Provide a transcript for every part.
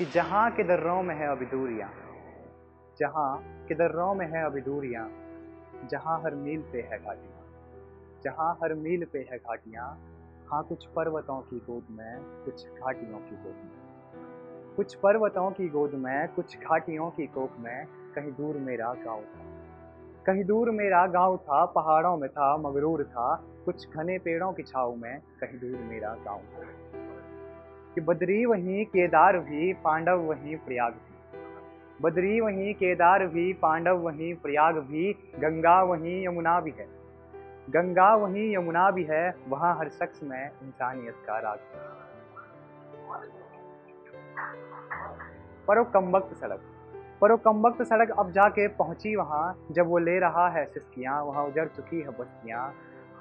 कि जहाँ के दर्रों में है अभी दूरियाँ, जहाँ के दर्रों में है अभी दूरियाँ, जहाँ हर मील पे है घाटियाँ, जहाँ हर मील पे है घाटियाँ हाँ कुछ पर्वतों की गोद में, कुछ घाटियों की गोद में। कुछ पर्वतों की गोद में, कुछ घाटियों की कोख में कहीं दूर मेरा गाँव था। कहीं दूर मेरा गाँव था, पहाड़ों में था, मगरूर था, कुछ घने पेड़ों की छाव में कहीं दूर मेरा गाँव था। कि बद्री वहीं केदार भी, पांडव वहीं प्रयाग भी। बद्री वहीं केदार भी, पांडव वहीं प्रयाग भी, गंगा वहीं यमुना भी है। गंगा वहीं यमुना भी है, वहाँ हर शख्स में इंसानियत का राग परो कम्बख्त सड़क। परो सड़क अब जाके पहुँची वहाँ, जब वो ले रहा है सिस्कियाँ, वहाँ उजड़ चुकी है बस्तियाँ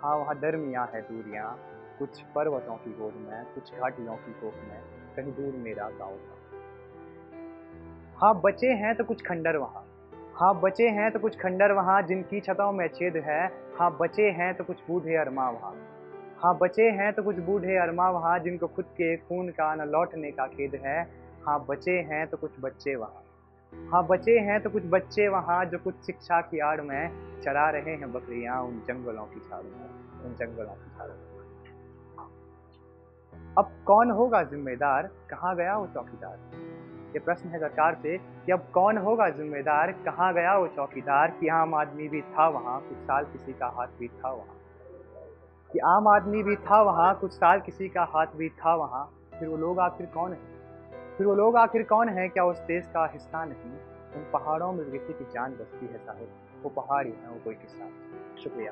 हाँ वहाँ दरमिया है दूरियाँ। कुछ पर्वतों की गोद में, कुछ घाटियों की गोद में कहीं दूर मेरा गाँव था। हाँ बचे हैं तो कुछ खंडर वहाँ। हाँ बचे हैं तो कुछ खंडर वहाँ, जिनकी छतों में छेद है। हाँ बचे हैं तो कुछ बूढ़े अरमा वहाँ। हाँ बचे हैं तो कुछ बूढ़े अरमा वहाँ, जिनको खुद के खून का न लौटने का खेद है। हाँ बचे हैं तो कुछ बच्चे वहाँ। हाँ बचे हैं तो कुछ बच्चे वहाँ, जो कुछ शिक्षा की आड़ में चरा रहे हैं बकरियाँ उन जंगलों की छाड़ में, उन जंगलों की छाड़ में। अब कौन होगा जिम्मेदार? कहाँ गया वो चौकीदार? ये प्रश्न है सरकार से कि अब कौन होगा जिम्मेदार? कहाँ गया वो चौकीदार? कि आम आदमी भी था वहाँ, कुछ साल किसी का हाथ भी था वहाँ। कि आम आदमी भी था वहाँ, कुछ साल किसी का हाथ भी था वहाँ। फिर वो लोग आखिर कौन है? फिर वो लोग आखिर कौन है? क्या उस देश का हिस्सा नहीं? उन पहाड़ों में किसी की जान बसती है साहिब। वो पहाड़ी है वो कोई किसान शुक्रिया।